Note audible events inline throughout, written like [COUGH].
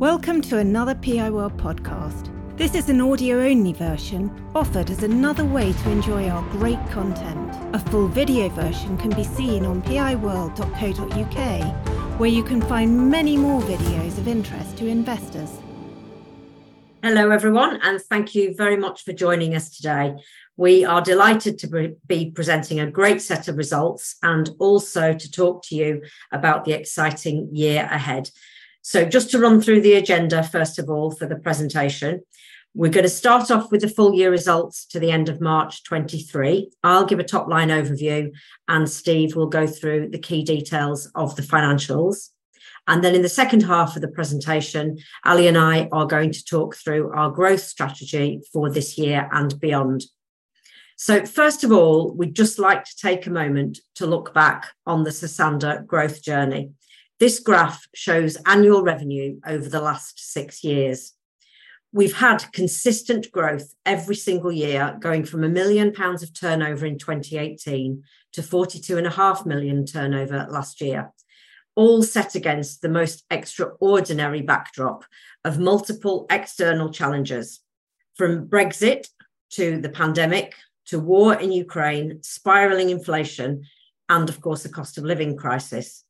Welcome to another PI World podcast. This is an audio only version offered as another way to enjoy our great content. A full video version can be seen on piworld.co.uk, where you can find many more videos of interest to investors. Hello, everyone, and thank you very much for joining us today. We are delighted to be presenting a great set of results and also to talk to you about the exciting year ahead. So, just to run through the agenda, first of all, for the presentation, we're going to start off with the full year results to the end of March 23. I'll give a top line overview, and Steve will go through the key details of the financials. And then in the second half of the presentation, Ali and I are going to talk through our growth strategy for this year and beyond. So, first of all, we'd just like to take a moment to look back on the Sosandar growth journey. This graph shows annual revenue over the last six years. We've had consistent growth every single year, going from a million pounds of turnover in 2018 to 42.5 million turnover last year, all set against the most extraordinary backdrop of multiple external challenges, from Brexit to the pandemic to war in Ukraine, spiraling inflation, and of course, the cost of living crisis.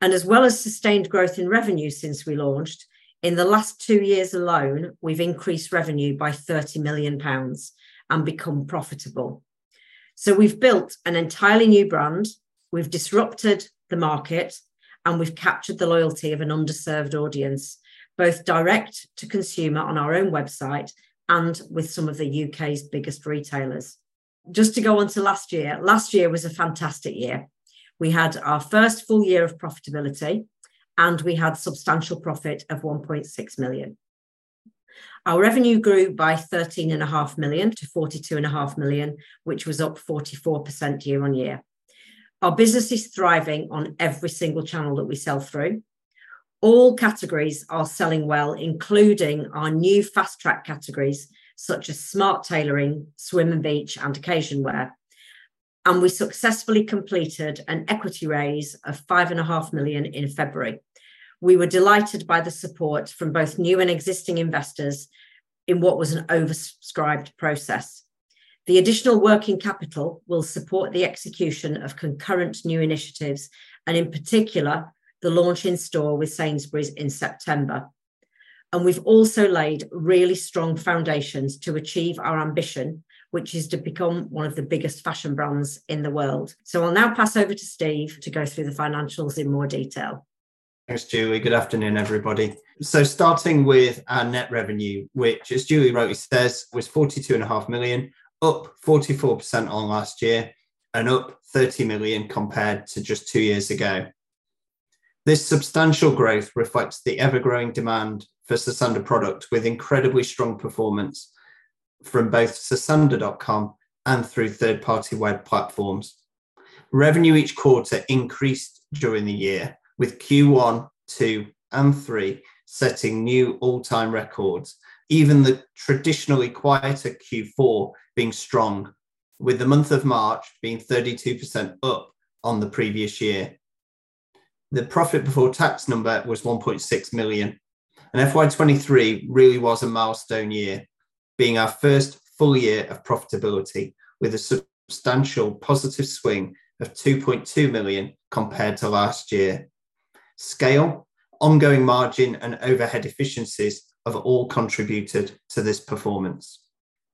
And as well as sustained growth in revenue since we launched, in the last two years alone, we've increased revenue by 30 million pounds and become profitable. So we've built an entirely new brand, we've disrupted the market, and we've captured the loyalty of an underserved audience, both direct to consumer on our own website and with some of the UK's biggest retailers. Just to go on to last year, last year was a fantastic year. We had our first full year of profitability and we had substantial profit of 1.6 million. Our revenue grew by 13.5 million to 42.5 million, which was up 44% year on year. Our business is thriving on every single channel that we sell through. All categories are selling well, including our new fast track categories such as smart tailoring, swim and beach, and occasion wear and we successfully completed an equity raise of five and a half million in February. We were delighted by the support from both new and existing investors in what was an oversubscribed process. The additional working capital will support the execution of concurrent new initiatives, and in particular, the launch in store with Sainsbury's in September. And we've also laid really strong foundations to achieve our ambition which is to become one of the biggest fashion brands in the world. So I'll now pass over to Steve to go through the financials in more detail. Thanks, Julie. Good afternoon, everybody. So, starting with our net revenue, which, as Julie rightly says, was 42.5 million, up 44% on last year, and up 30 million compared to just two years ago. This substantial growth reflects the ever growing demand for Sosandar product with incredibly strong performance from both Sosandar.com and through third party web platforms. Revenue each quarter increased during the year, with Q1, 2, and 3 setting new all time records, even the traditionally quieter Q4 being strong, with the month of March being 32% up on the previous year. The profit before tax number was 1.6 million. And FY23 really was a milestone year being our first full year of profitability with a substantial positive swing of 2.2 million compared to last year. Scale, ongoing margin, and overhead efficiencies have all contributed to this performance.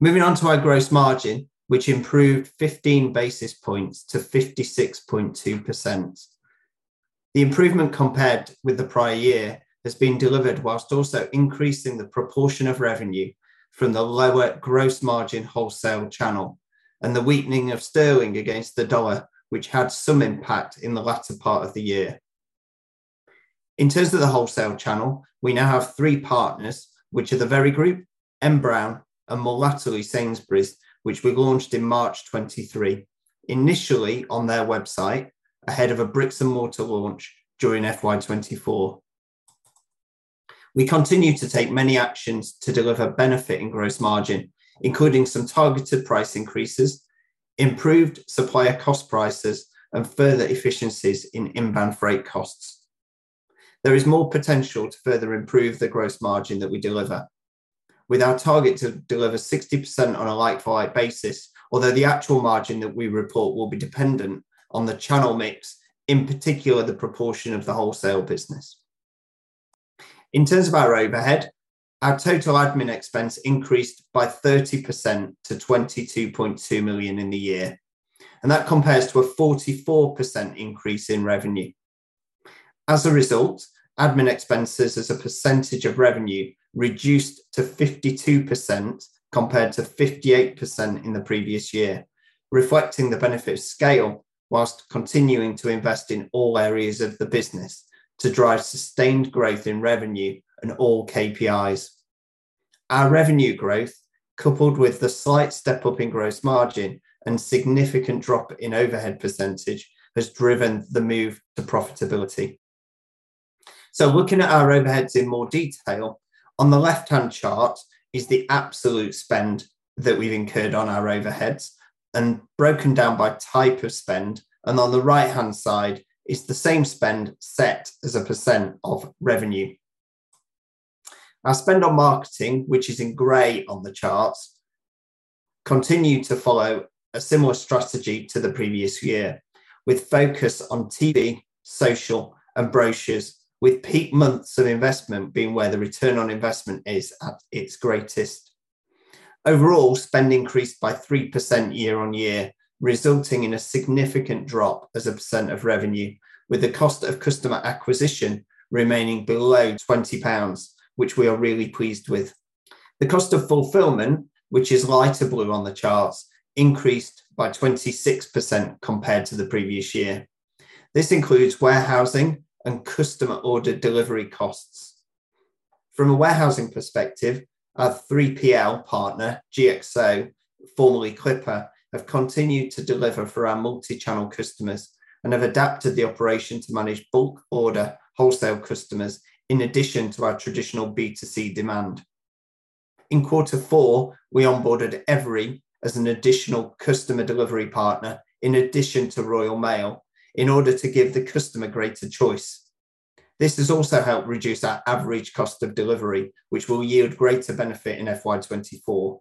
Moving on to our gross margin, which improved 15 basis points to 56.2%. The improvement compared with the prior year has been delivered whilst also increasing the proportion of revenue from the lower gross margin wholesale channel and the weakening of sterling against the dollar, which had some impact in the latter part of the year. In terms of the wholesale channel, we now have three partners, which are the Very Group, N Brown, and more latterly Sainsbury's, which we launched in March 23, initially on their website ahead of a bricks and mortar launch during FY24. We continue to take many actions to deliver benefit in gross margin, including some targeted price increases, improved supplier cost prices, and further efficiencies in inbound freight costs. there is more potential to further improve the gross margin that we deliver. With our target to deliver 60% on a like for like basis, although the actual margin that we report will be dependent on the channel mix, in particular the proportion of the wholesale business. In terms of our overhead, our total admin expense increased by 30% to 22.2 million in the year, and that compares to a 44% increase in revenue. As a result, admin expenses as a percentage of revenue reduced to 52% compared to 58% in the previous year, reflecting the benefit of scale whilst continuing to invest in all areas of the business to drive sustained growth in revenue and all KPIs. Our revenue growth, coupled with the slight step up in gross margin and significant drop in overhead percentage, has driven the move to profitability. So looking at our overheads in more detail, on the left-hand chart is the absolute spend that we've incurred on our overheads and broken down by type of spend. And on the right-hand side is the same spend set as a percent of revenue. Our spend on marketing, which is in grey on the charts, continued to follow a similar strategy to the previous year, with focus on TV, social, and brochures with peak months of investment being where the return on investment is at its greatest. Overall, spend increased by 3% year on year, resulting in a significant drop as a percent of revenue, with the cost of customer acquisition remaining below 20 pounds, which we are really pleased with. The cost of fulfillment, which is lighter blue on the charts, increased by 26% compared to the previous year. This includes warehousing and customer order delivery costs. From a warehousing perspective, our 3PL partner, GXO, formerly Clipper, have continued to deliver for our multi-channel customers and have adapted the operation to manage bulk order wholesale customers in addition to our traditional B2C demand. In quarter four, we onboarded Evri as an additional customer delivery partner in addition to Royal Mail in order to give the customer greater choice. This has also helped reduce our average cost of delivery, which will yield greater benefit in FY24.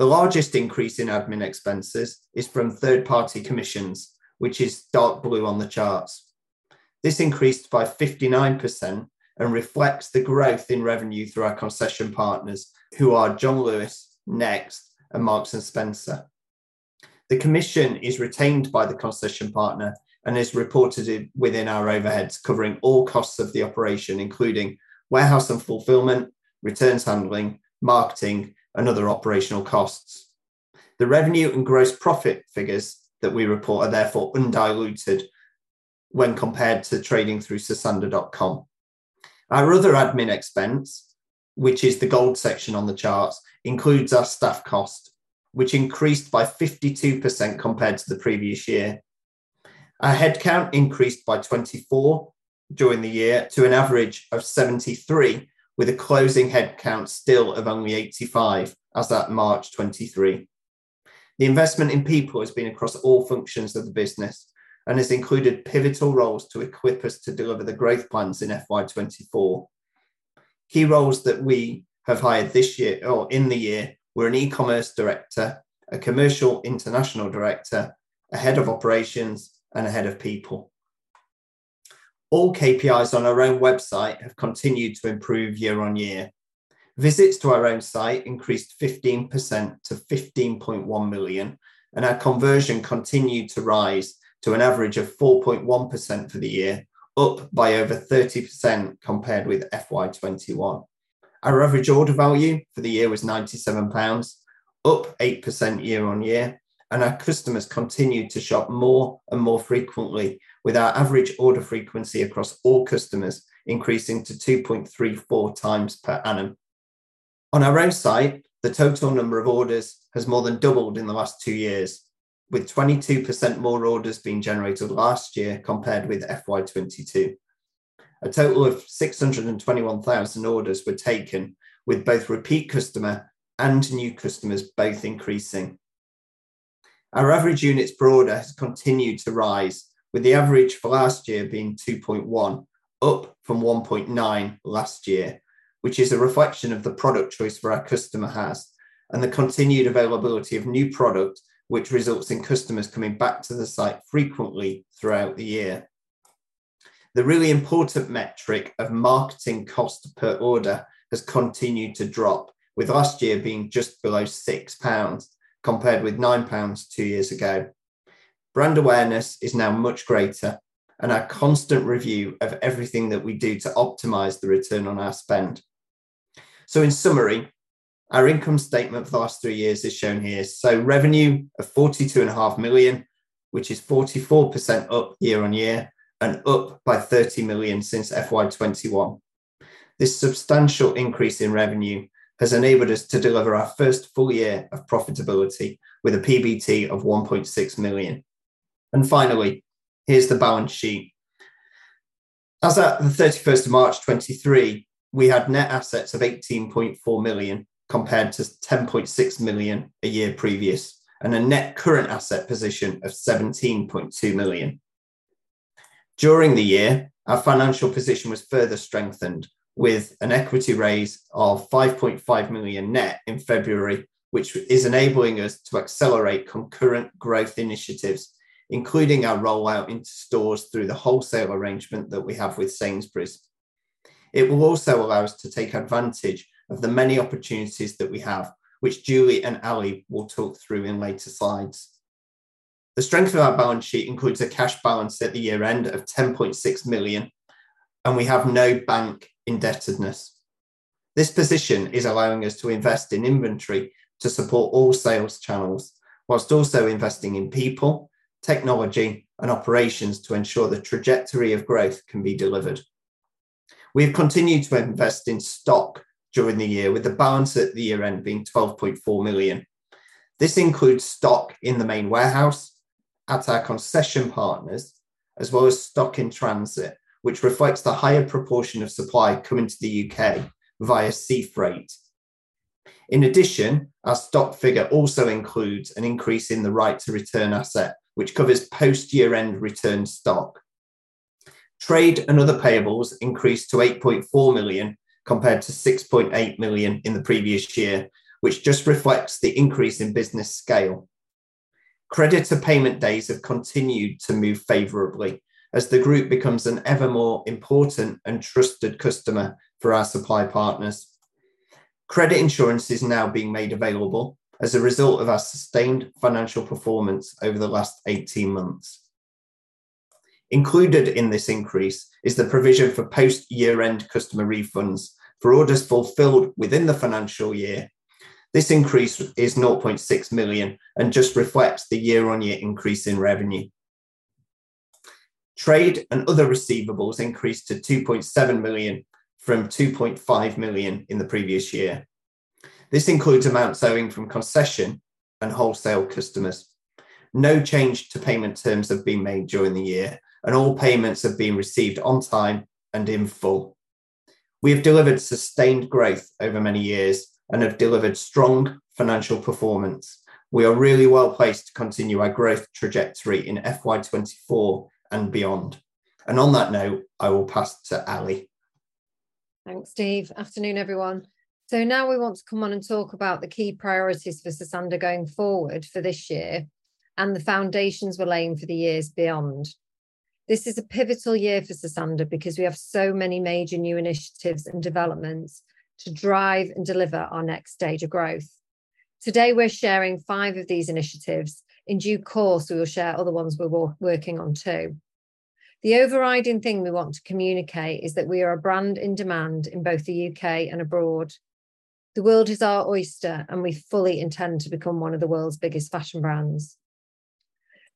The largest increase in admin expenses is from third-party commissions, which is dark blue on the charts. This increased by 59% and reflects the growth in revenue through our concession partners, who are John Lewis, Next, and Marks & Spencer. The commission is retained by the concession partner and is reported within our overheads, covering all costs of the operation, including warehouse and fulfillment, returns handling, marketing, and other operational costs. The revenue and gross profit figures that we report are therefore undiluted when compared to trading through Sosandar.com. Our other admin expense, which is the gold section on the charts, includes our staff cost, which increased by 52% compared to the previous year. Our headcount increased by 24 during the year to an average of 73, with a closing headcount still of only 85 as at March 23. The investment in people has been across all functions of the business and has included pivotal roles to equip us to deliver the growth plans in FY24. Key roles that we have hired this year or in the year were an e-commerce director, a commercial international director, a head of operations, and a head of people. All KPIs on our own website have continued to improve year on year. Visits to our own site increased 15% to 15.1 million, and our conversion continued to rise to an average of 4.1% for the year, up by over 30% compared with FY21. Our average order value for the year was 97 pounds, up 8% year on year, and our customers continued to shop more and more frequently, with our average order frequency across all customers increasing to 2.34 times per annum. On our own site, the total number of orders has more than doubled in the last two years, with 22% more orders being generated last year compared with FY22. A total of 621,000 orders were taken, with both repeat customer and new customers both increasing. Our average units per order has continued to rise, with the average for last year being 2.1, up from 1.9 last year, which is a reflection of the product choice for our customer has and the continued availability of new product, which results in customers coming back to the site frequently throughout the year. The really important metric of marketing cost per order has continued to drop, with last year being just below £6, compared with £9 two years ago. Brand awareness is now much greater, and our constant review of everything that we do to optimize the return on our spend. So, in summary, our income statement for the last three years is shown here. So, revenue of 42.5 million, which is 44% up year on year and up by 30 million since FY21. This substantial increase in revenue has enabled us to deliver our first full year of profitability with a PBT of 1.6 million. And finally, here's the balance sheet. As at the 31st of March 23, we had net assets of 18.4 million compared to 10.6 million a year previous, and a net current asset position of 17.2 million. During the year, our financial position was further strengthened with an equity raise of 5.5 million net in February, which is enabling us to accelerate concurrent growth initiatives, including our rollout into stores through the wholesale arrangement that we have with Sainsbury's. It will also allow us to take advantage of the many opportunities that we have, which Julie and Ali will talk through in later slides. The strength of our balance sheet includes a cash balance at the year end of 10.6 million, and we have no bank indebtedness. This position is allowing us to invest in inventory to support all sales channels, whilst also investing in people, technology, and operations to ensure the trajectory of growth can be delivered. We have continued to invest in stock during the year, with the balance at the year end being 12.4 million. This includes stock in the main warehouse, at our concession partners, as well as stock in transit, which reflects the higher proportion of supply coming to the UK via sea freight. In addition, our stock figure also includes an increase in the right to return asset, which covers post year end return stock. Trade and other payables increased to 8.4 million compared to 6.8 million in the previous year, which just reflects the increase in business scale. Creditor payment days have continued to move favorably as the group becomes an ever more important and trusted customer for our supply partners. Credit insurance is now being made available as a result of our sustained financial performance over the last 18 months. Included in this increase is the provision for post year end customer refunds for orders fulfilled within the financial year this increase is 0.6 million and just reflects the year-on-year increase in revenue. Trade and other receivables increased to 2.7 million from 2.5 million in the previous year. This includes amounts owing from concession and wholesale customers. No change to payment terms have been made during the year, and all payments have been received on time and in full. We have delivered sustained growth over many years and have delivered strong financial performance. We are really well placed to continue our growth trajectory in FY24 and beyond. And on that note, I will pass to Ali. Thanks, Steve. Afternoon, everyone. So now we want to come on and talk about the key priorities for Sosandar going forward for this year and the foundations we're laying for the years beyond. This is a pivotal year for Sosandar because we have so many major new initiatives and developments to drive and deliver our next stage of growth. Today, we're sharing five of these initiatives. In due course, we will share other ones we're working on too. The overriding thing we want to communicate is that we are a brand in demand in both the UK and abroad. The world is our oyster, and we fully intend to become one of the world's biggest fashion brands.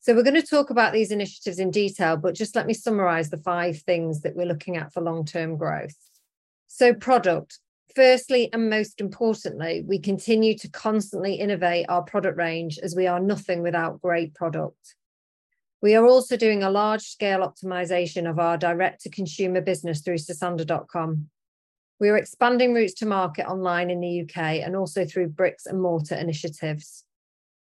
So, we're going to talk about these initiatives in detail, but just let me summarize the five things that we're looking at for long term growth. So, product. Firstly, and most importantly, we continue to constantly innovate our product range as we are nothing without great product. We are also doing a large scale optimization of our direct to consumer business through Sosandar.com. We are expanding routes to market online in the UK and also through bricks and mortar initiatives.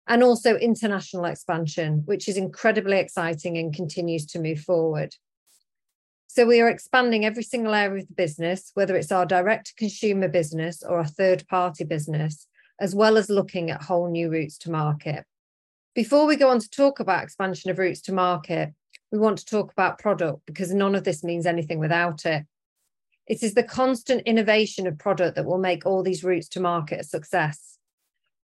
And also international expansion, which is incredibly exciting and continues to move forward. So we are expanding every single area of the business, whether it's our direct consumer business or a third party business, as well as looking at whole new routes to market. Before we go on to talk about expansion of routes to market, we want to talk about product because none of this means anything without it. It is the constant innovation of product that will make all these routes to market a success.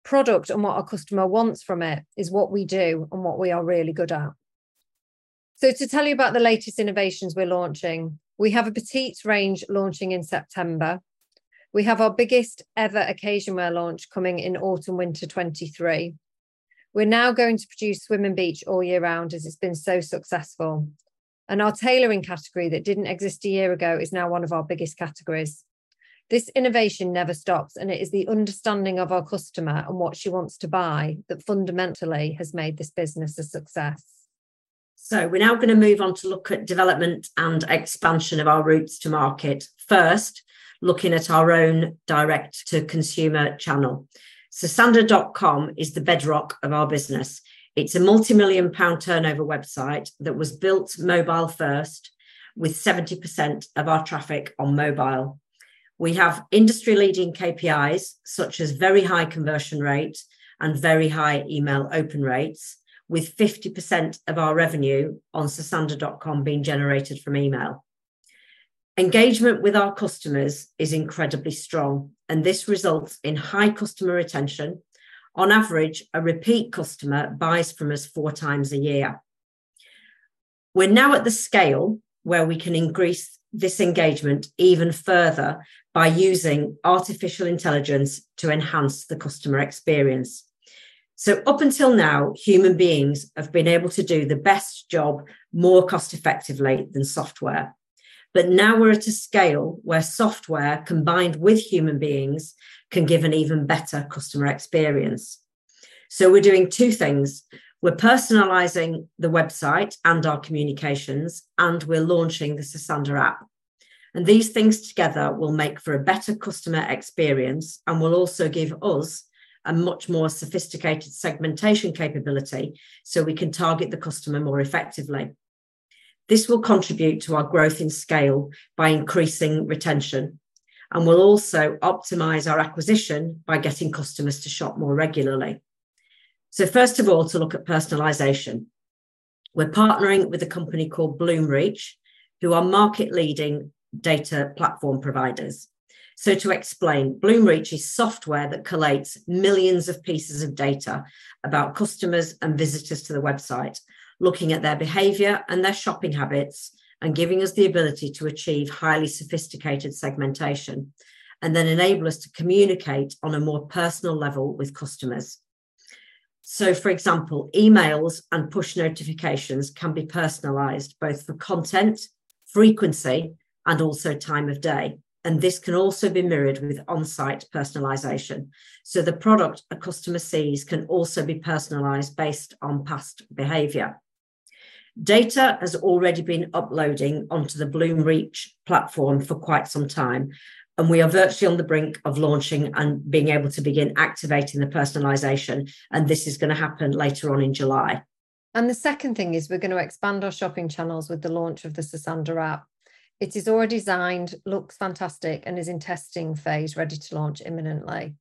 Product and what our customer wants from it is what we do and what we are really good at. So, to tell you about the latest innovations we're launching, we have a petite range launching in September. We have our biggest ever occasion wear launch coming in autumn winter 23. We're now going to produce swim and beach all year round as it's been so successful. And our tailoring category that didn't exist a year ago is now one of our biggest categories. This innovation never stops, and it is the understanding of our customer and what she wants to buy that fundamentally has made this business a success. So, we're now going to move on to look at development and expansion of our routes to market. First, looking at our own direct to consumer channel. Sosandar.com is the bedrock of our business. It's a multi million pound turnover website that was built mobile first, with 70% of our traffic on mobile. We have industry leading KPIs such as very high conversion rate and very high email open rates, with 50% of our revenue on Sosandar.com being generated from email. Engagement with our customers is incredibly strong, and this results in high customer retention. On average, a repeat customer buys from us four times a year. We're now at the scale where we can increase this engagement even further by using artificial intelligence to enhance the customer experience. So, up until now, human beings have been able to do the best job more cost effectively than software. But now we're at a scale where software combined with human beings can give an even better customer experience. So we're doing two things. We're personalizing the website and our communications, and we're launching the Sosandar app. And these things together will make for a better customer experience and will also give us a much more sophisticated segmentation capability so we can target the customer more effectively. This will contribute to our growth in scale by increasing retention and will also optimize our acquisition by getting customers to shop more regularly. So, first of all, to look at personalization, we're partnering with a company called Bloomreach, who are market leading data platform providers. So, to explain, Bloomreach is software that collates millions of pieces of data about customers and visitors to the website looking at their behavior and their shopping habits and giving us the ability to achieve highly sophisticated segmentation and then enable us to communicate on a more personal level with customers. So, for example, emails and push notifications can be personalized both for content, frequency, and also time of day. And this can also be mirrored with on site personalization. So, the product a customer sees can also be personalized based on past behavior. Data has already been uploading onto the Bloomreach platform for quite some time. And we are virtually on the brink of launching and being able to begin activating the personalization. And this is going to happen later on in July. And the second thing is we're going to expand our shopping channels with the launch of the Sosandar app. It is already designed, looks fantastic, and is in testing phase, ready to launch imminently.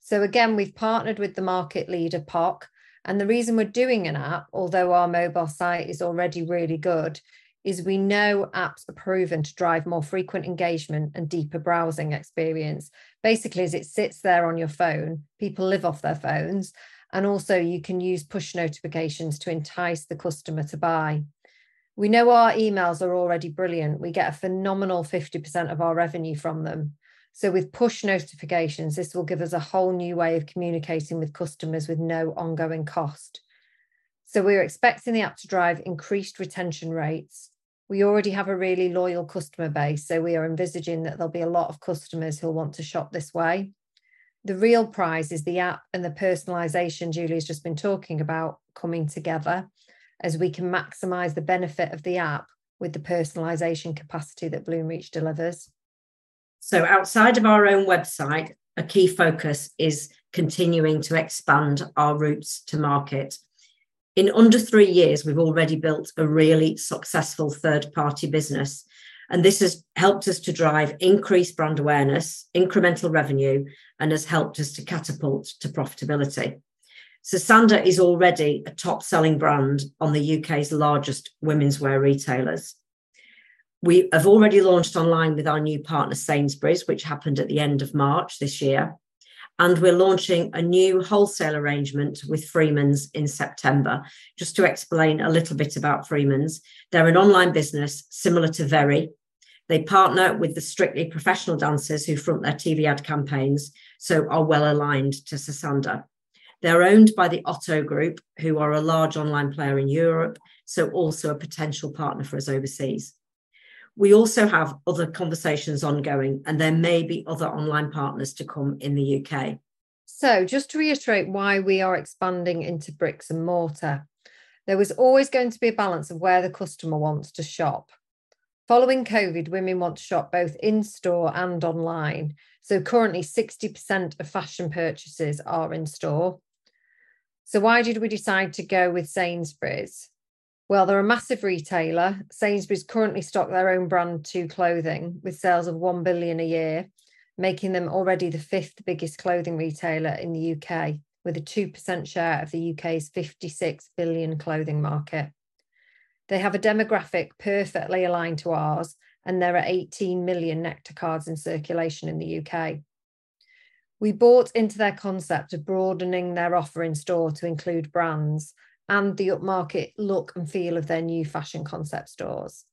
So, again, we've partnered with the market leader, Poq, and the reason we're doing an app, although our mobile site is already really good, is we know apps are proven to drive more frequent engagement and deeper browsing experience. Basically, as it sits there on your phone, people live off their phones. And also, you can use push notifications to entice the customer to buy. We know our emails are already brilliant. We get a phenomenal 50% of our revenue from them. So, with push notifications, this will give us a whole new way of communicating with customers with no ongoing cost. So, we're expecting the app to drive increased retention rates. We already have a really loyal customer base, so we are envisaging that there'll be a lot of customers who'll want to shop this way. The real prize is the app and the personalization Julie's just been talking about coming together as we can maximize the benefit of the app with the personalization capacity that Bloomreach delivers. So, outside of our own website, a key focus is continuing to expand our routes to market. In under three years, we've already built a really successful third party business. And this has helped us to drive increased brand awareness, incremental revenue, and has helped us to catapult to profitability. Sosandar is already a top selling brand on the UK's largest women's wear retailers. We have already launched online with our new partner Sainsbury's, which happened at the end of March this year. And we're launching a new wholesale arrangement with Freeman's in September. Just to explain a little bit about Freeman's, they're an online business similar to Very. They partner with the strictly professional dancers who front their TV ad campaigns, so are well aligned to Sosandar. They're owned by the Otto Group, who are a large online player in Europe, so also a potential partner for us overseas. We also have other conversations ongoing, and there may be other online partners to come in the UK. So, just to reiterate why we are expanding into bricks and mortar, there was always going to be a balance of where the customer wants to shop. Following COVID, women want to shop both in store and online. So, currently, 60% of fashion purchases are in store, so, why did we decide to go with Sainsbury's? Well, they're a massive retailer. Sainsbury's currently stock their own brand Tu clothing with sales of 1 billion a year, making them already the fifth biggest clothing retailer in the UK with a 2% share of the UK's 56 billion clothing market. They have a demographic perfectly aligned to ours, and there are 18 million Nectar cards in circulation in the UK. We bought into their concept of broadening their offer in store to include brands and the upmarket look and feel of their new fashion concept stores.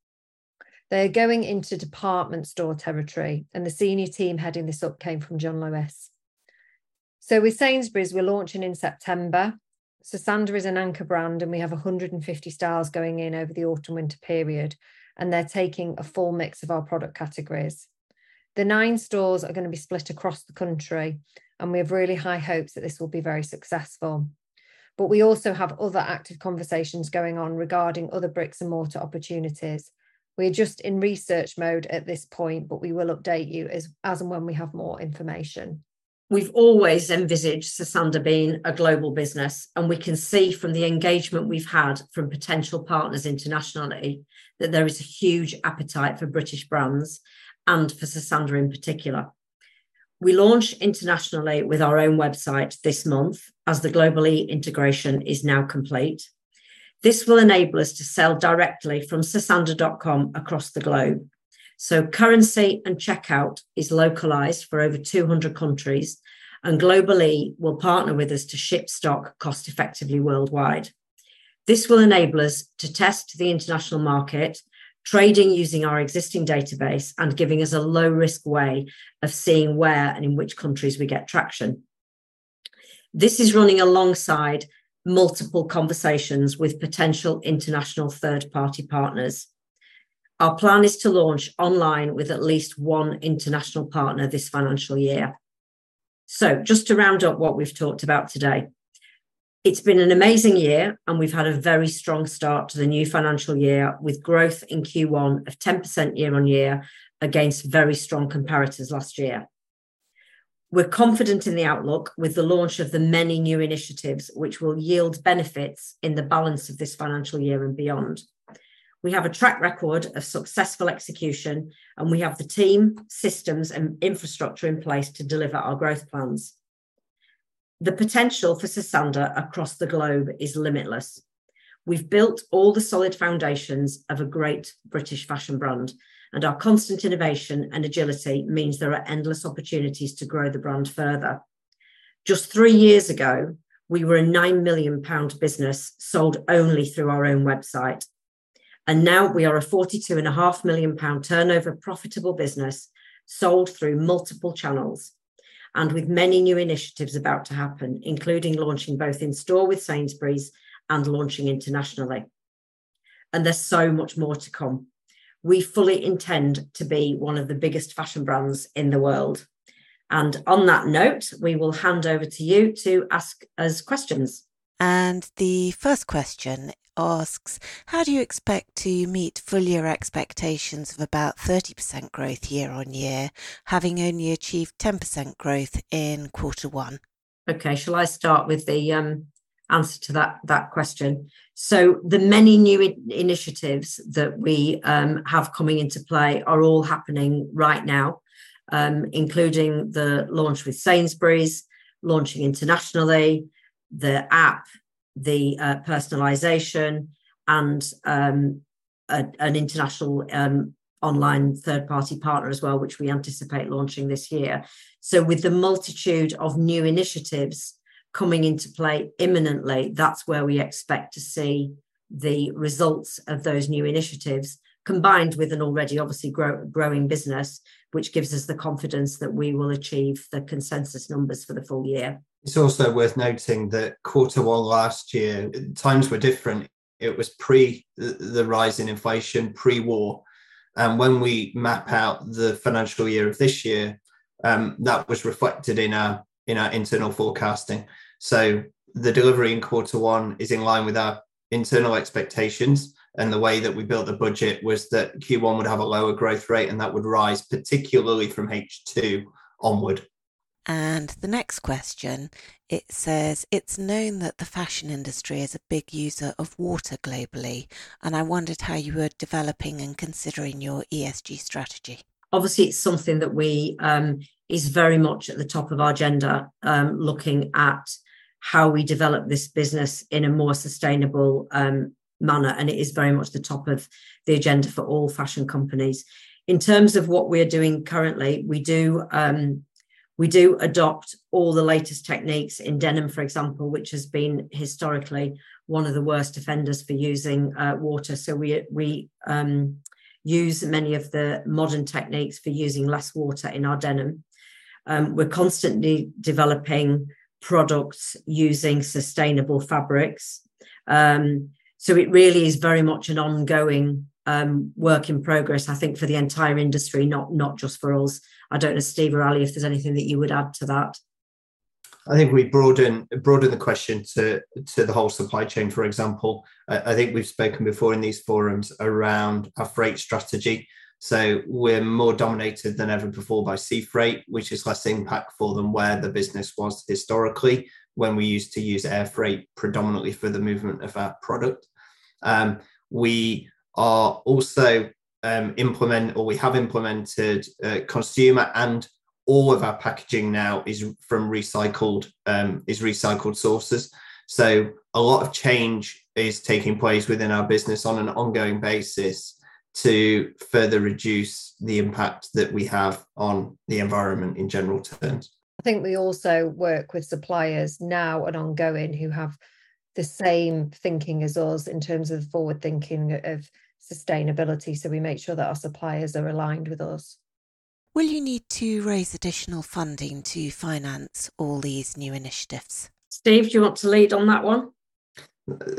They're going into department store territory, and the senior team heading this up came from John Lewis. So, with Sainsbury's, we're launching in September. Sosandar is an anchor brand, and we have 150 styles going in over the autumn winter period, and they're taking a full mix of our product categories. The nine stores are going to be split across the country, and we have really high hopes that this will be very successful. But we also have other active conversations going on regarding other bricks and mortar opportunities. We're just in research mode at this point, but we will update you as, as and when we have more information. We've always envisaged Sosandar being a global business, and we can see from the engagement we've had from potential partners internationally that there is a huge appetite for British brands and for Sosandar in particular. We launch internationally with our own website this month as the Global E integration is now complete. This will enable us to sell directly from sosandar.com across the globe. So currency and checkout is localized for over 200 countries, and Global E will partner with us to ship stock cost effectively worldwide. This will enable us to test the international market trading using our existing database and giving us a low risk way of seeing where and in which countries we get traction. This is running alongside multiple conversations with potential international third party partners. Our plan is to launch online with at least one international partner this financial year. So, just to round up what we've talked about today, it's been an amazing year, and we've had a very strong start to the new financial year with growth in Q1 of 10% year on year against very strong comparators last year. We're confident in the outlook with the launch of the many new initiatives, which will yield benefits in the balance of this financial year and beyond. We have a track record of successful execution, and we have the team, systems, and infrastructure in place to deliver our growth plans. The potential for Sosandar across the globe is limitless. We've built all the solid foundations of a great British fashion brand, and our constant innovation and agility means there are endless opportunities to grow the brand further. Just three years ago, we were a 9 million pound business sold only through our own website. And now we are a 42.5 million pound turnover profitable business sold through multiple channels and with many new initiatives about to happen, including launching both in store with Sainsbury's and launching internationally. And there's so much more to come. We fully intend to be one of the biggest fashion brands in the world. And on that note, we will hand over to you to ask us questions. And the first question asks How do you expect to meet full year expectations of about 30% growth year on year, having only achieved 10% growth in quarter one? Okay, shall I start with the um, answer to that that question. So the many new in- initiatives that we um, have coming into play are all happening right now, um, including the launch with Sainsbury's, launching internationally, the app, the uh, personalization, and um, a, an international um, online third party partner as well, which we anticipate launching this year. So, with the multitude of new initiatives coming into play imminently, that's where we expect to see the results of those new initiatives combined with an already obviously grow, growing business, which gives us the confidence that we will achieve the consensus numbers for the full year. It's also worth noting that quarter one last year, times were different. It was pre the rise in inflation, pre war. And when we map out the financial year of this year, um, that was reflected in our in our internal forecasting. So the delivery in quarter one is in line with our internal expectations. And the way that we built the budget was that Q1 would have a lower growth rate and that would rise, particularly from H2 onward. And the next question it says it's known that the fashion industry is a big user of water globally. And I wondered how you were developing and considering your ESG strategy. Obviously, it's something that we um, is very much at the top of our agenda, um, looking at how we develop this business in a more sustainable um, manner. And it is very much the top of the agenda for all fashion companies. In terms of what we're doing currently, we do um, we do adopt all the latest techniques in denim, for example, which has been historically one of the worst offenders for using uh, water. So we we um, use many of the modern techniques for using less water in our denim. Um, we're constantly developing products using sustainable fabrics. Um, so it really is very much an ongoing um, work in progress, I think, for the entire industry, not not just for us. I don't know, Steve or Ali, if there's anything that you would add to that. I think we broaden broaden the question to to the whole supply chain. For example, I, I think we've spoken before in these forums around our freight strategy. So we're more dominated than ever before by sea freight, which is less impactful than where the business was historically when we used to use air freight predominantly for the movement of our product. Um, we are also um, implement or we have implemented uh, consumer and all of our packaging now is from recycled um, is recycled sources. So a lot of change is taking place within our business on an ongoing basis to further reduce the impact that we have on the environment in general terms. I think we also work with suppliers now and ongoing who have the same thinking as us in terms of forward thinking of sustainability. So we make sure that our suppliers are aligned with us. Will you need to raise additional funding to finance all these new initiatives? Steve, do you want to lead on that one?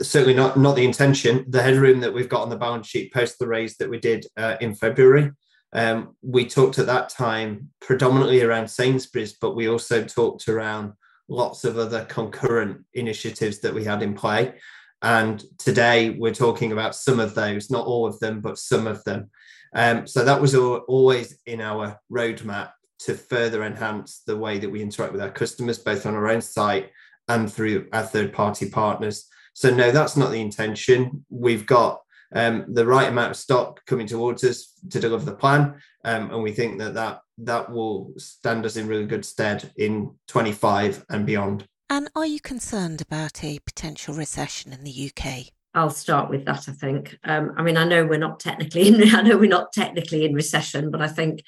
Certainly not not the intention. The headroom that we've got on the balance sheet post the raise that we did uh, in February. Um, we talked at that time predominantly around Sainsbury's, but we also talked around lots of other concurrent initiatives that we had in play. And today we're talking about some of those, not all of them, but some of them. Um, so that was always in our roadmap to further enhance the way that we interact with our customers, both on our own site and through our third party partners. So, no, that's not the intention. We've got um, the right amount of stock coming towards us to deliver the plan. Um, and we think that, that that will stand us in really good stead in 25 and beyond. And are you concerned about a potential recession in the UK? I'll start with that. I think. Um, I mean, I know we're not technically in. [LAUGHS] I know we're not technically in recession, but I think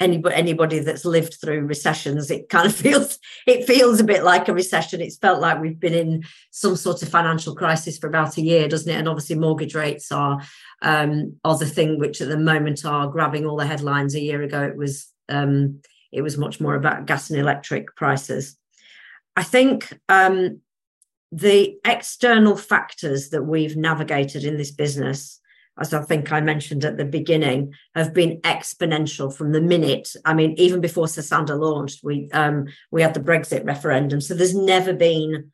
anybody anybody that's lived through recessions, it kind of [LAUGHS] feels it feels a bit like a recession. It's felt like we've been in some sort of financial crisis for about a year, doesn't it? And obviously, mortgage rates are um, are the thing which at the moment are grabbing all the headlines. A year ago, it was um, it was much more about gas and electric prices. I think um, the external factors that we've navigated in this business, as I think I mentioned at the beginning, have been exponential from the minute. I mean, even before Sosandar launched, we um, we had the Brexit referendum. So there's never been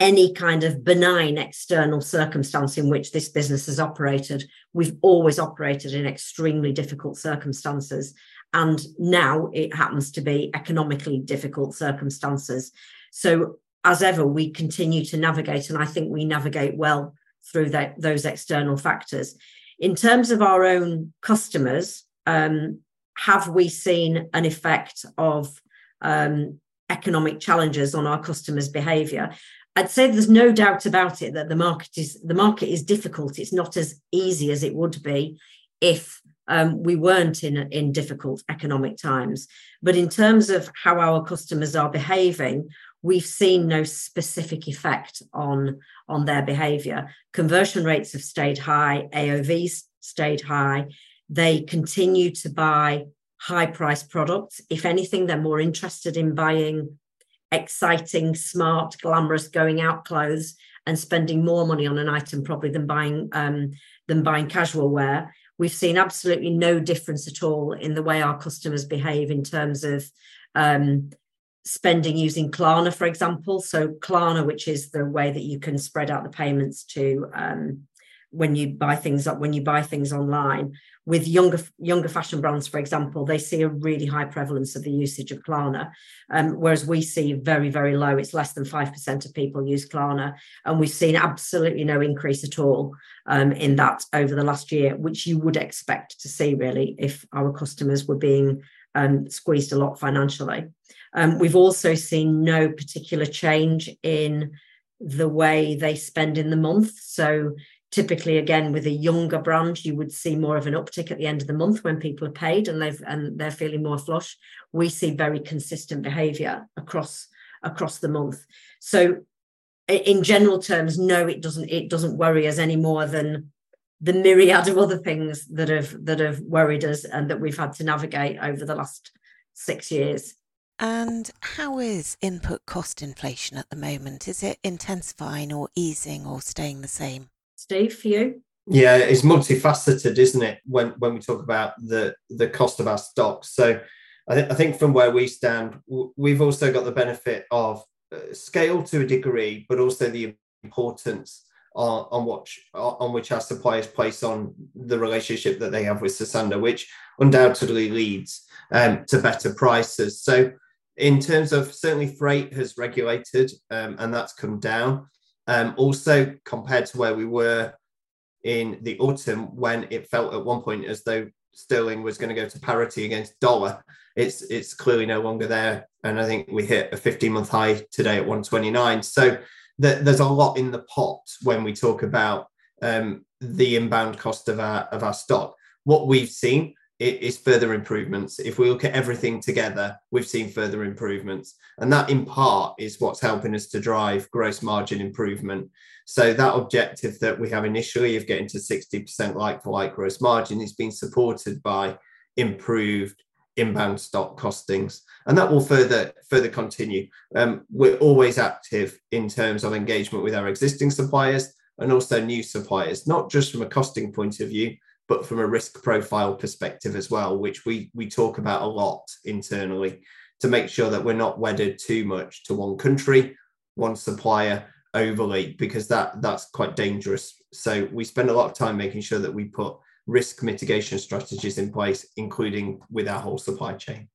any kind of benign external circumstance in which this business has operated. We've always operated in extremely difficult circumstances. And now it happens to be economically difficult circumstances. So as ever, we continue to navigate, and I think we navigate well through that, those external factors. In terms of our own customers, um, have we seen an effect of um, economic challenges on our customers' behaviour? I'd say there's no doubt about it that the market is the market is difficult. It's not as easy as it would be if um, we weren't in in difficult economic times. But in terms of how our customers are behaving, we've seen no specific effect on on their behavior. Conversion rates have stayed high, AOVs stayed high. They continue to buy high price products. If anything, they're more interested in buying exciting, smart, glamorous going out clothes and spending more money on an item probably than buying um, than buying casual wear. We've seen absolutely no difference at all in the way our customers behave in terms of um, spending using Klarna, for example. So Klarna, which is the way that you can spread out the payments to um, when you buy things up when you buy things online. With younger younger fashion brands for example they see a really high prevalence of the usage of klarna um, whereas we see very very low. It's less than 5% of people use klarna and we've seen absolutely no increase at all um, in that over the last year which you would expect to see really if our customers were being um, squeezed a lot financially um, we've also seen no particular change in the way they spend in the month. So typically again with a younger brand you would see more of an uptick at the end of the month when people are paid and they've and they're feeling more flush. We see very consistent behavior across across the month. So in general terms no it doesn't it doesn't worry us any more than the myriad of other things that have that have worried us and that we've had to navigate over the last 6 years and how is input cost inflation at the moment is it intensifying or easing or staying the same Steve, for you? Yeah, it's multifaceted, isn't it? When when we talk about the the cost of our stocks, so I, th- I think from where we stand, w- we've also got the benefit of uh, scale to a degree, but also the importance on, on what on which our suppliers place on the relationship that they have with Sosandar, which undoubtedly leads um, to better prices. So, in terms of certainly freight has regulated um, and that's come down. Um, also, compared to where we were in the autumn, when it felt at one point as though sterling was going to go to parity against dollar, it's it's clearly no longer there. And I think we hit a 15 month high today at 129. So th- there's a lot in the pot when we talk about um, the inbound cost of our of our stock. What we've seen it is further improvements. If we look at everything together, we've seen further improvements. And that, in part, is what's helping us to drive gross margin improvement. So, that objective that we have initially of getting to 60% like for like gross margin is being supported by improved inbound stock costings and that will further further continue um, we're always active in terms of engagement with our existing suppliers and also new suppliers not just from a costing point of view but from a risk profile perspective as well, which we we talk about a lot internally to make sure that we're not wedded too much to one country, one supplier overly, because that that's quite dangerous. So we spend a lot of time making sure that we put risk mitigation strategies in place, including with our whole supply chain.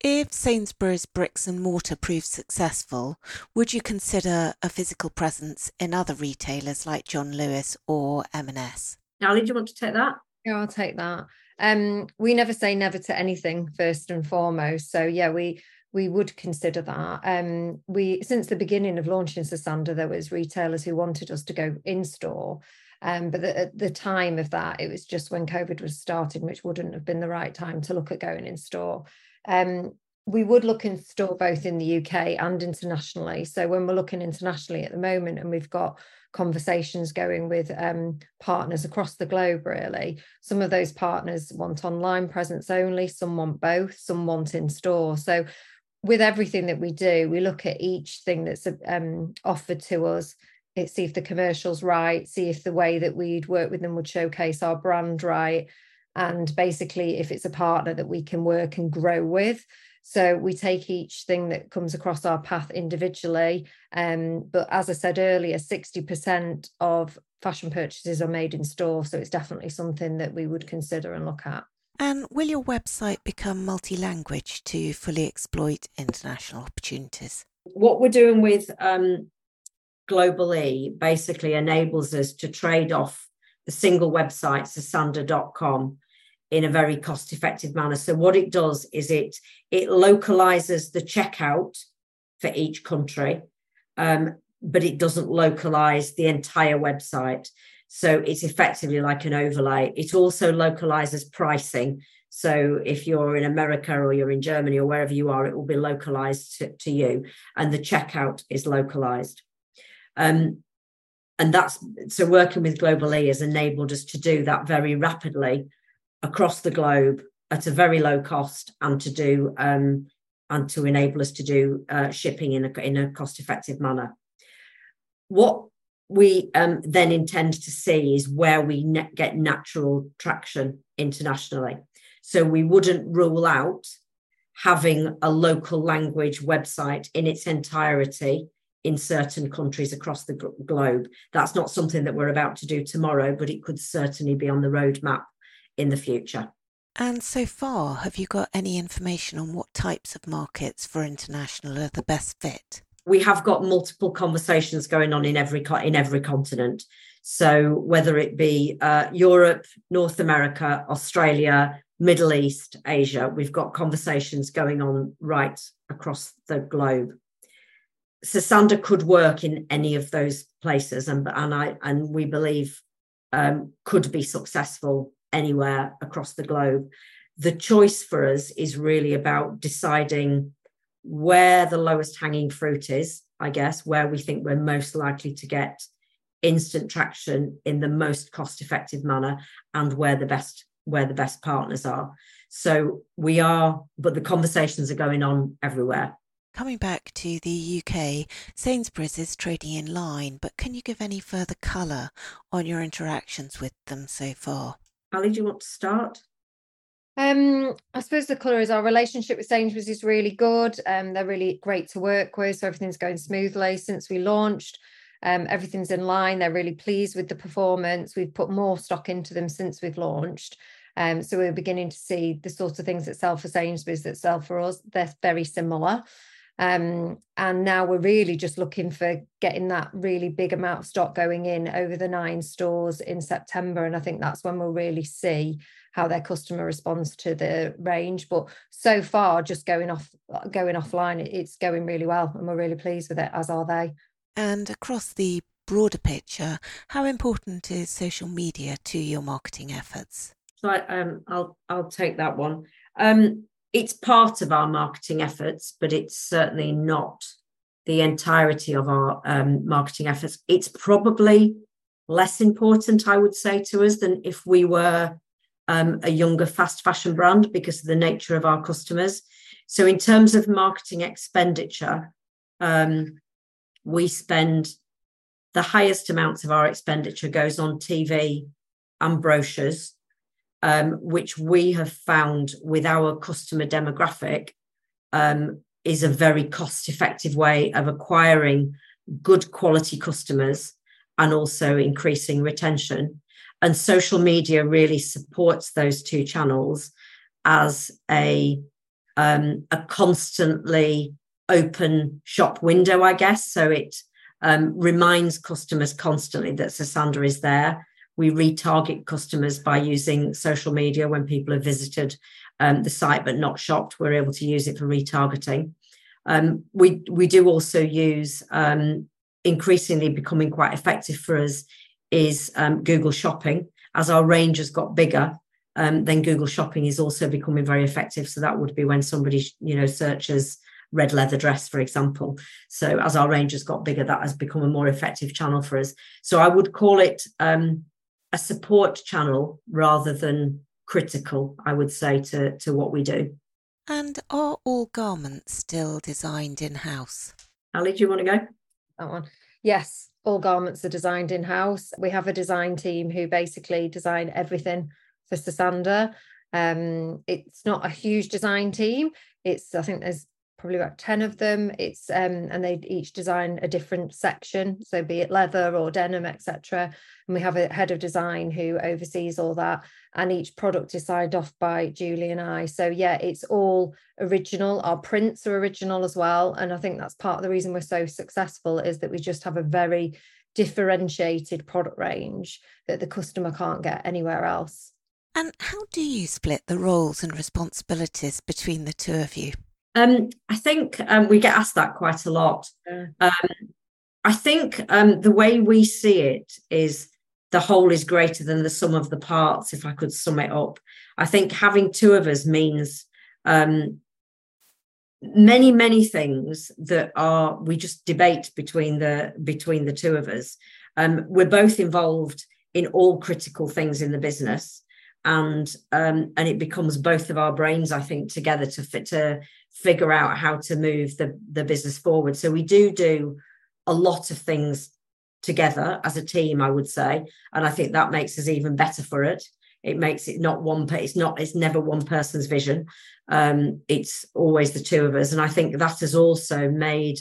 If Sainsbury's bricks and mortar proves successful, would you consider a physical presence in other retailers like John Lewis or M&S? Ali, do you want to take that? Yeah, I'll take that. Um, we never say never to anything first and foremost. So yeah, we we would consider that. Um, we since the beginning of launching Sosandar, there was retailers who wanted us to go in store. Um, but the, at the time of that, it was just when COVID was starting, which wouldn't have been the right time to look at going in store. Um, we would look in store both in the UK and internationally. So when we're looking internationally at the moment, and we've got conversations going with um, partners across the globe, really. Some of those partners want online presence only, some want both, some want in store. So, with everything that we do, we look at each thing that's um, offered to us. It, see if the commercial's right, see if the way that we'd work with them would showcase our brand right. And basically, if it's a partner that we can work and grow with. So we take each thing that comes across our path individually. Um, but as I said earlier, 60% of fashion purchases are made in store. So it's definitely something that we would consider and look at. And will your website become multi language to fully exploit international opportunities? what we're doing with um, Global E basically enables us to trade off the single website, sosandar.com, in a very cost effective manner. So what it does is it it localizes the checkout for each country, um, but it doesn't localize the entire website. So it's effectively like an overlay. It also localizes pricing. So if you're in America or you're in Germany or wherever you are, it will be localized to, to you, and the checkout is localized. Um, and that's so working with Global E has enabled us to do that very rapidly across the globe at a very low cost and to do um, and to enable us to do uh, shipping in a, in a cost effective manner. What we um, then intend to see is where we ne- get natural traction internationally. So we wouldn't rule out having a local language website in its entirety in certain countries across the globe. That's not something that we're about to do tomorrow, but it could certainly be on the roadmap in the future. And so far, have you got any information on what types of markets for international are the best fit? We have got multiple conversations going on in every in every continent. So whether it be uh, Europe, North America, Australia, Middle East, Asia, we've got conversations going on right across the globe. Sosandar could work in any of those places, and and I and we believe um, could be successful anywhere across the globe. The choice for us is really about deciding where the lowest hanging fruit is, I guess, where we think we're most likely to get instant traction in the most cost effective manner and where the best where the best partners are so we are but the conversations are going on everywhere Coming back to the UK, Sainsbury's is trading in line, but can you give any further colour on your interactions with them so far? Ali, do you want to start? Um, I suppose the colour is our relationship with Sainsbury's is really good. Um, they're really great to work with, so everything's going smoothly since we launched. Um, everything's in line. They're really pleased with the performance. We've put more stock into them since we've launched. Um, so we're beginning to see the sorts of things that sell for Sainsbury's that sell for us. They're very similar. Um, and now we're really just looking for getting that really big amount of stock going in over the nine stores in September. And I think that's when we'll really see how their customer responds to the range. But so far, just going off going offline, it's going really well, and we're really pleased with it, as are they. And across the broader picture, how important is social media to your marketing efforts? So I, um, I'll I'll take that one. Um, it's part of our marketing efforts, but it's certainly not the entirety of our um, marketing efforts. It's probably less important, I would say, to us than if we were um, a younger fast fashion brand because of the nature of our customers. So, in terms of marketing expenditure, um, we spend the highest amounts of our expenditure goes on TV and brochures um, which we have found with our customer demographic um, is a very cost effective way of acquiring good quality customers and also increasing retention. And social media really supports those two channels as a um, a constantly open shop window, I guess. So it um, reminds customers constantly that Sosandar is there we retarget customers by using social media when people have visited um, the site but not shopped. We're able to use it for retargeting. Um, we we do also use um, increasingly becoming quite effective for us is um, Google Shopping. As our range has got bigger, um, then Google Shopping is also becoming very effective. So that would be when somebody you know searches red leather dress, for example. So as our range has got bigger, that has become a more effective channel for us. So I would call it um, a support channel rather than critical, I would say, to, to what we do. And are all garments still designed in house? Ali, do you want to go? That one. Yes, all garments are designed in house. We have a design team who basically design everything for Sosandar. Um, it's not a huge design team. It's I think there's probably about 10 of them. It's um, and they each design a different section so be it leather or denim etc and we have a head of design who oversees all that and each product is signed off by julie and i. So yeah it's all original. Our prints are original as well and i think that's part of the reason we're so successful is that we just have a very differentiated product range that the customer can't get anywhere else. And how do you split the roles and responsibilities between the two of you um, I think um, we get asked that quite a lot. Um, I think um, the way we see it is the whole is greater than the sum of the parts, if I could sum it up. I think having two of us means um, many, many things that are we just debate between the between the two of us. Um, we're both involved in all critical things in the business and um, and it becomes both of our brains i think together to fit to figure out how to move the the business forward. So we do do a lot of things together as a team i would say and i think that makes us even better for it. It makes it not one it's not it's never one person's vision. Um it's always the two of us and i think that has also made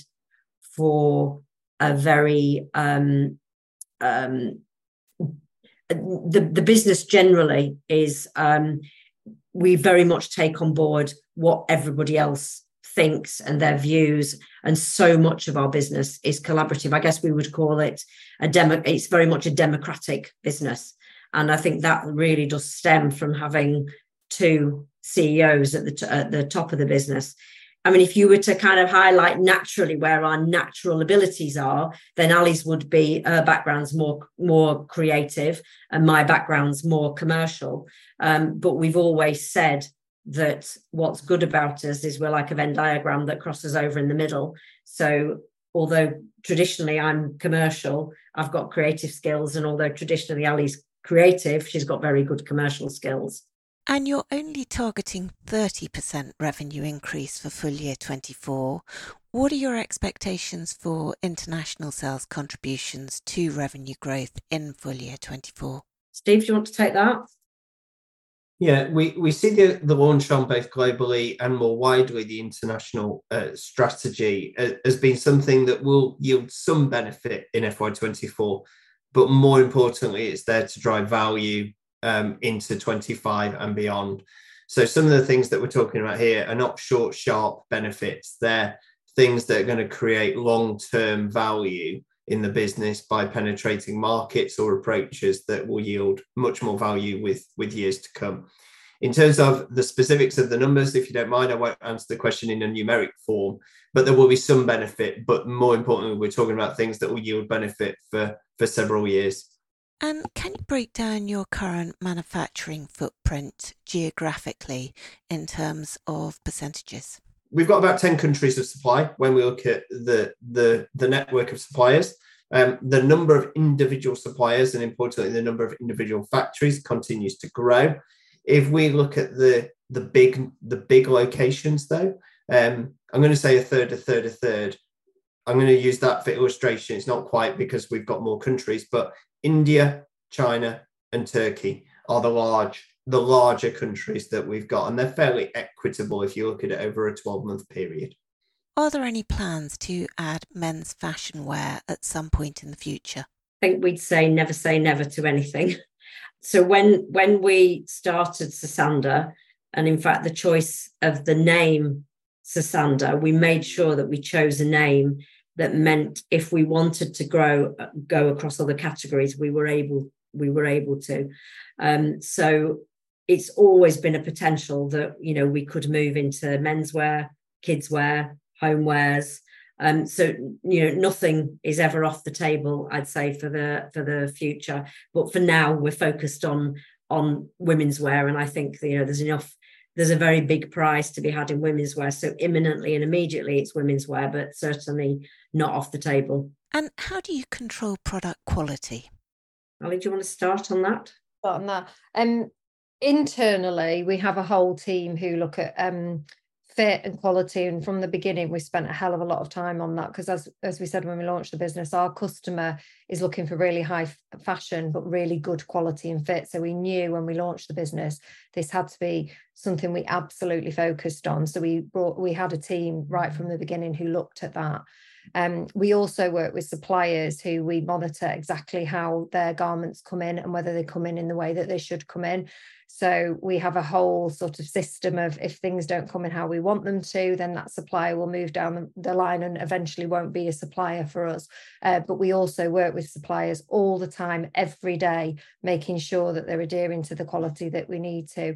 for a very um um the, the business generally is um, we very much take on board what everybody else thinks and their views and so much of our business is collaborative. I guess we would call it a demo it's very much a democratic business. And i think that really does stem from having two ceos at the, t- at the top of the business I mean, if you were to kind of highlight naturally where our natural abilities are, then Ali's would be her background's more more creative and my background's more commercial. Um, but we've always said that what's good about us is we're like a Venn diagram that crosses over in the middle. So although traditionally I'm commercial, I've got creative skills, and although traditionally Ali's creative, she's got very good commercial skills. And you're only targeting 30% revenue increase for full year 24. What are your expectations for international sales contributions to revenue growth in full year 24? Steve, do you want to take that? Yeah, we, we see the, the launch on both globally and more widely the international uh, strategy uh, has been something that will yield some benefit in FY24, but more importantly, it's there to drive value um, into 25 and beyond. So some of the things that we're talking about here are not short, sharp benefits. They're things that are going to create long-term value in the business by penetrating markets or approaches that will yield much more value with, with years to come. In terms of the specifics of the numbers, if you don't mind, I won't answer the question in a numeric form, but there will be some benefit. But more importantly, we're talking about things that will yield benefit for, for several years. And can you break down your current manufacturing footprint geographically in terms of percentages? We've got about 10 countries of supply when we look at the, the, the network of suppliers. Um, the number of individual suppliers and importantly the number of individual factories continues to grow. If we look at the the big the big locations though, um, I'm going to say a third, a third, a third. I'm going to use that for illustration. It's not quite because we've got more countries, but India, China, and Turkey are the large the larger countries that we've got, and they're fairly equitable if you look at it over a 12 month period. Are there any plans to add men's fashion wear at some point in the future? I think we'd say never say never to anything. [LAUGHS] So when when we started Sosandar, and in fact the choice of the name Sosandar, we made sure that we chose a name that meant if we wanted to grow go across other categories we were able we were able to. Um, so it's always been a potential that you know we could move into menswear kidswear homewares. Um, so you know nothing is ever off the table i'd say for the for the future. But for now we're focused on on women's wear and i think you know there's enough there's a very big prize to be had in women's wear. So imminently and immediately it's women's wear, but certainly not off the table. And how do you control product quality? Ali, do you want to start on that? Start on that. Um, internally, we have a whole team who look at um, fit and quality and from the beginning we spent a hell of a lot of time on that because as as we said when we launched the business our customer is looking for really high fashion but really good quality and fit so we knew when we launched the business this had to be something we absolutely focused on. So we brought we had a team right from the beginning who looked at that. Um, we also work with suppliers who we monitor exactly how their garments come in and whether they come in in the way that they should come in. So we have a whole sort of system of if things don't come in how we want them to, then that supplier will move down the line and eventually won't be a supplier for us. Uh, but we also work with suppliers all the time, every day, making sure that they're adhering to the quality that we need to.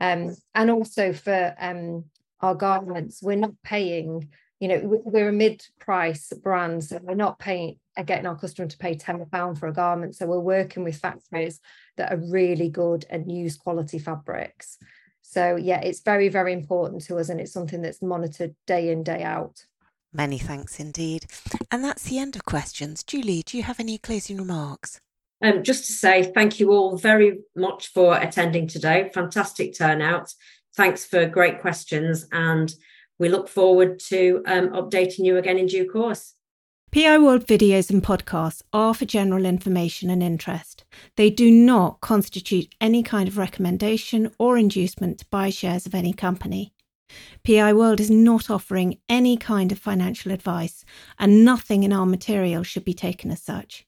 Um, and also for um, our garments, we're not paying you know we're a mid-price brand so we're not paying uh, getting our customer to pay 10 pound for a garment. So we're working with factories that are really good and use quality fabrics. So yeah it's very very important to us and it's something that's monitored day in day out. Many thanks indeed. And that's the end of questions. Julie do you have any closing remarks? Um, just to say thank you all very much for attending today. Fantastic turnout. Thanks for great questions and we look forward to um, updating you again in due course. PI World videos and podcasts are for general information and interest. They do not constitute any kind of recommendation or inducement to buy shares of any company. PI World is not offering any kind of financial advice, and nothing in our material should be taken as such.